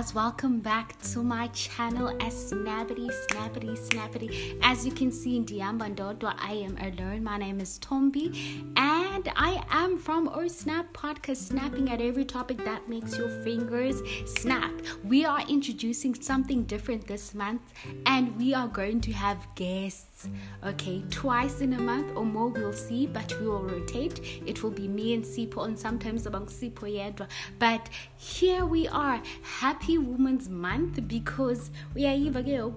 guys, welcome back to my channel as Snappity, Snappity, Snappity. As you can see in Diambandodwa, I am alone. My name is Tombi, and I am from our Snap podcast, snapping at every topic that makes your fingers snap. We are introducing something different this month, and we are going to have guests. Okay, twice in a month or more, we'll see, but we will rotate. It will be me and Sipho, and sometimes among Sipho Yedwa. But here we are happy women's month because we are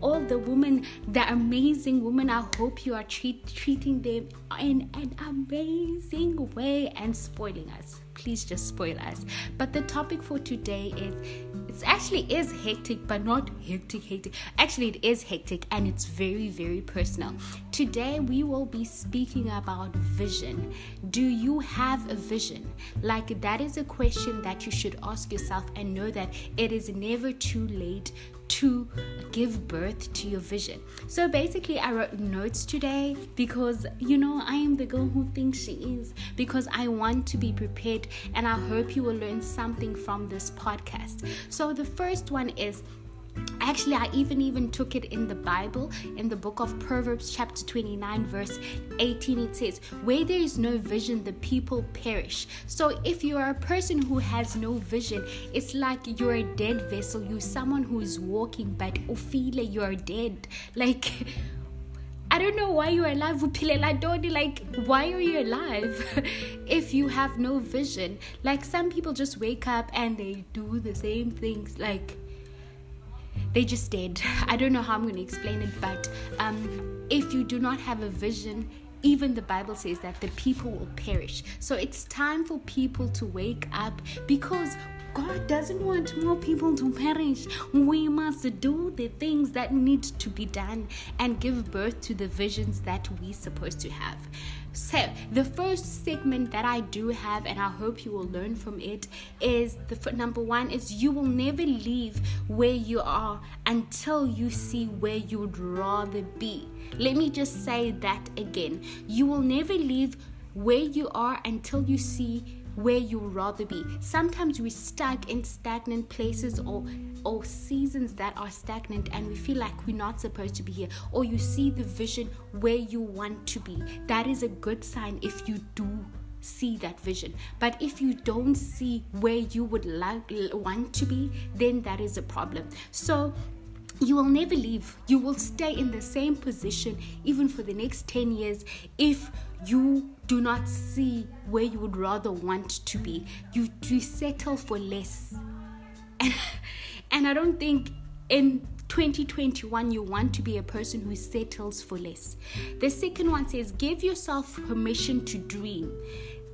all the women the amazing women i hope you are treat, treating them in an amazing way and spoiling us. Please just spoil us. But the topic for today is it actually is hectic but not hectic hectic. Actually it is hectic and it's very very personal. Today we will be speaking about vision. Do you have a vision? Like that is a question that you should ask yourself and know that it is never too late to give birth to your vision. So basically, I wrote notes today because you know I am the girl who thinks she is because I want to be prepared and I hope you will learn something from this podcast. So the first one is actually i even even took it in the bible in the book of proverbs chapter 29 verse 18 it says where there is no vision the people perish so if you are a person who has no vision it's like you're a dead vessel you're someone who is walking but ophile you're dead like I don't know why you're alive, Upile Like, why are you alive if you have no vision? Like, some people just wake up and they do the same things. Like, they just did. I don't know how I'm going to explain it, but um, if you do not have a vision, even the Bible says that the people will perish. So it's time for people to wake up because God doesn't want more people to perish. We must do the things that need to be done and give birth to the visions that we're supposed to have. So, the first segment that I do have, and I hope you will learn from it, is the number one is you will never leave where you are until you see where you would rather be. Let me just say that again. You will never leave where you are until you see where you would rather be. Sometimes we're stuck in stagnant places or or seasons that are stagnant and we feel like we're not supposed to be here. Or you see the vision where you want to be. That is a good sign if you do see that vision. But if you don't see where you would like want to be, then that is a problem. So you will never leave. You will stay in the same position even for the next 10 years if you do not see where you would rather want to be. You, you settle for less. And, and I don't think in 2021 you want to be a person who settles for less. The second one says give yourself permission to dream.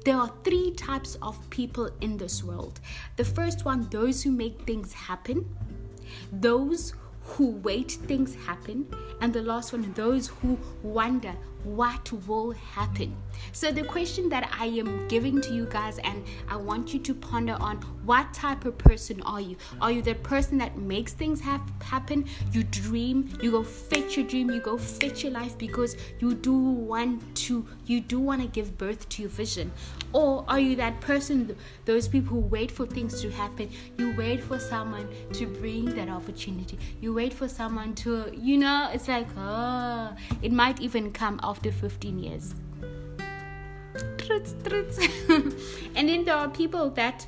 There are three types of people in this world. The first one, those who make things happen, those who wait things happen, and the last one, those who wonder what will happen. So, the question that I am giving to you guys, and I want you to ponder on what type of person are you? Are you the person that makes things have, happen? You dream, you go fetch your dream, you go fetch your life because you do want to, you do want to give birth to your vision? Or are you that person, those people who wait for things to happen? You wait for someone to bring that opportunity, you wait for someone to, you know, it's like, oh, it might even come after 15 years. and then there are people that,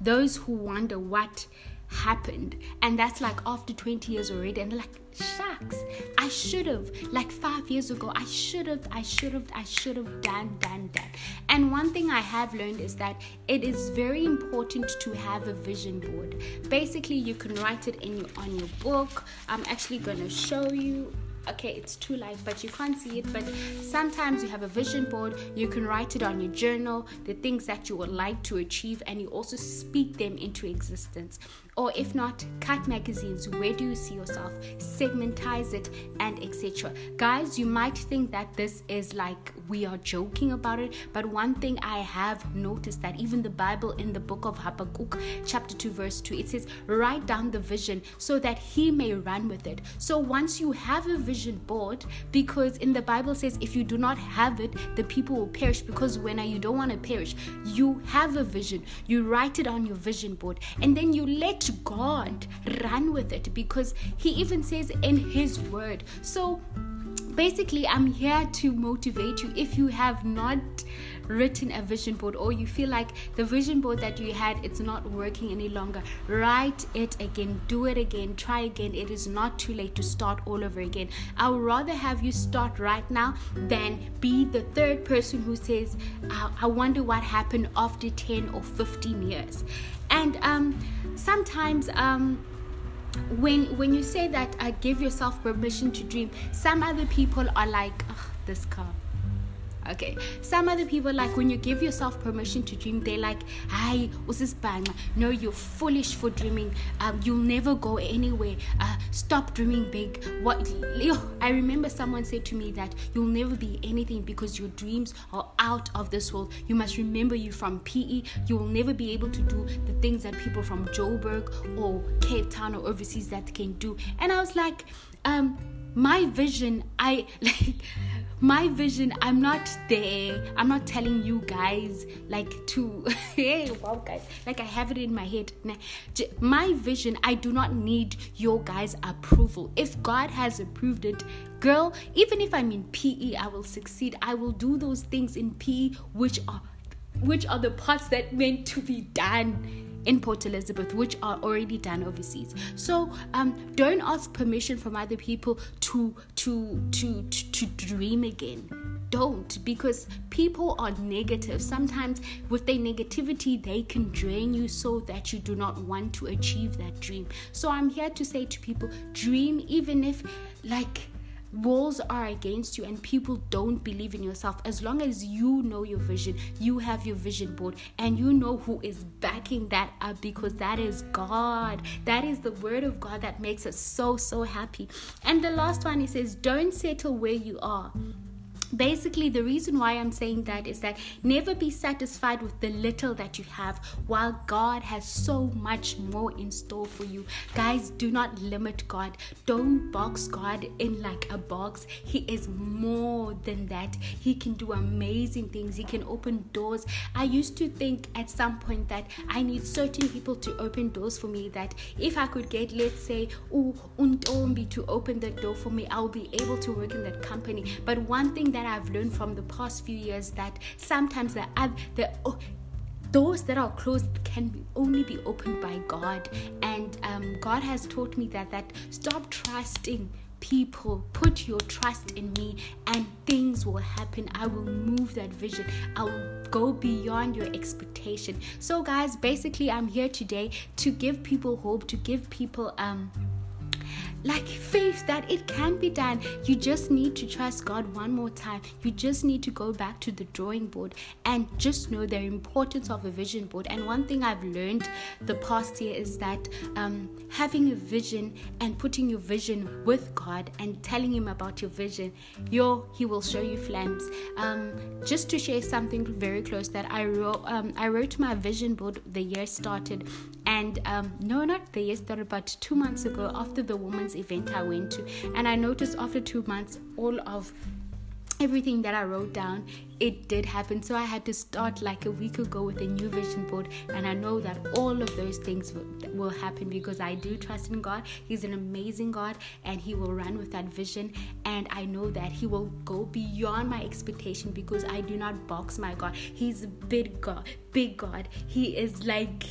those who wonder what happened, and that's like after 20 years already, and like, shucks, I should have, like five years ago, I should have, I should have, I should have done, done, done. And one thing I have learned is that it is very important to have a vision board. Basically, you can write it in on your book. I'm actually going to show you okay it's too light but you can't see it but sometimes you have a vision board you can write it on your journal the things that you would like to achieve and you also speak them into existence or if not cut magazines. Where do you see yourself? Segmentize it and etc guys you might think that this is like we are joking about it but one thing i have noticed that even the bible in the book of habakkuk chapter 2 verse 2 it says write down the vision so that he may run with it. So once you have a vision board because in the bible says if you do not have it the people will perish because when you don't want to perish you have a vision. You write it on your vision board and then you let God, run with it because He even says in His word. So basically, I'm here to motivate you if you have not written a vision board or you feel like the vision board that you had it's not working any longer write it again do it again try again. It is not too late to start all over again. I would rather have you start right now than be the third person who says i wonder what happened after 10 or 15 years. And um sometimes um when when you say that uh, give yourself permission to dream some other people are like this car okay. Some other people like when you give yourself permission to dream they're like hi bang no you're foolish for dreaming. Um, you'll never go anywhere. Uh, stop dreaming big. What i remember someone said to me that you'll never be anything because your dreams are out of this world. You must remember you from pe you will never be able to do the things that people from joburg or cape town or overseas that can do. And i was like um my vision i like my vision i'm not there. I'm not telling you guys like to hey wow guys. Like i have it in my head. My vision i do not need your guys approval. If god has approved it girl even if i'm in pe i will succeed. I will do those things in pe which are which are the parts that meant to be done in Port Elizabeth, which are already done overseas. So um, don't ask permission from other people to to to to, to dream again. Don't because people are negative. Sometimes with their negativity, they can drain you so that you do not want to achieve that dream. So I'm here to say to people, dream even if like walls are against you and people don't believe in yourself. As long as you know your vision you have your vision board and you know who is backing that up because that is god. That is the word of god that makes us so so happy. And the last one he says don't settle where you are basically the reason why i'm saying that is that never be satisfied with the little that you have while god has so much more in store for you. Guys do not limit god. Don't box god in like a box. He is more than that. He can do amazing things. He can open doors. I used to think at some point that i need certain people to open doors for me that if i could get let's say oh untombi to open the door for me i'll be able to work in that company. But one thing that that I've learned from the past few years that sometimes the the oh, doors that are closed can only be opened by God, and um, God has taught me that that stop trusting people. Put your trust in me and things will happen. I will move that vision. I will go beyond your expectation. So guys basically i'm here today to give people hope to give people um like faith that it can be done. You just need to trust God one more time. You just need to go back to the drawing board and just know the importance of a vision board. And one thing I've learned the past year is that um, having a vision and putting your vision with God and telling Him about your vision, your He will show you flames. Um, just to share something very close that I wrote, um, I wrote my vision board the year started, and um, no, not the year started, but two months ago after the woman's event I went to. And I noticed after two months, all of everything that I wrote down, it did happen. So I had to start like a week ago with a new vision board. And I know that all of those things will, happen because I do trust in God. He's an amazing God and He will run with that vision. And I know that He will go beyond my expectation because I do not box my God. He's a big God, big God. He is like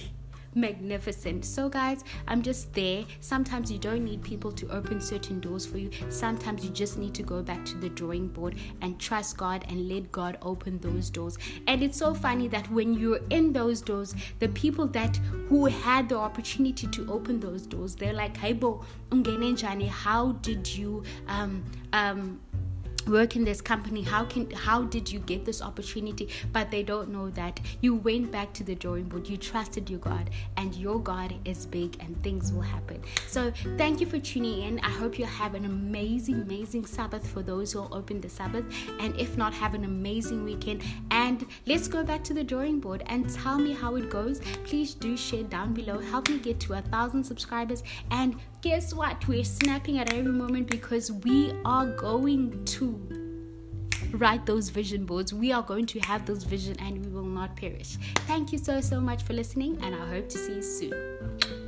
magnificent. So, guys, I'm just there. Sometimes you don't need people to open certain doors for you. Sometimes you just need to go back to the drawing board and trust God and let God open those doors. And it's so funny that when you're in those doors, the people that who had the opportunity to open those doors, they're like, "Hey, bo, how did you um um work in this company how can how did you get this opportunity? But they don't know that you went back to the drawing board you trusted your god and your god is big and things will happen. So thank you for tuning in. I hope you have an amazing amazing sabbath for those who will open the sabbath. And if not have an amazing weekend. And let's go back to the drawing board and tell me how it goes. Please do share down below. Help me get to a thousand subscribers. And guess what? We're snapping at every moment because we are going to write those vision boards. We are going to have those vision and we will not perish. Thank you so so much for listening and I hope to see you soon.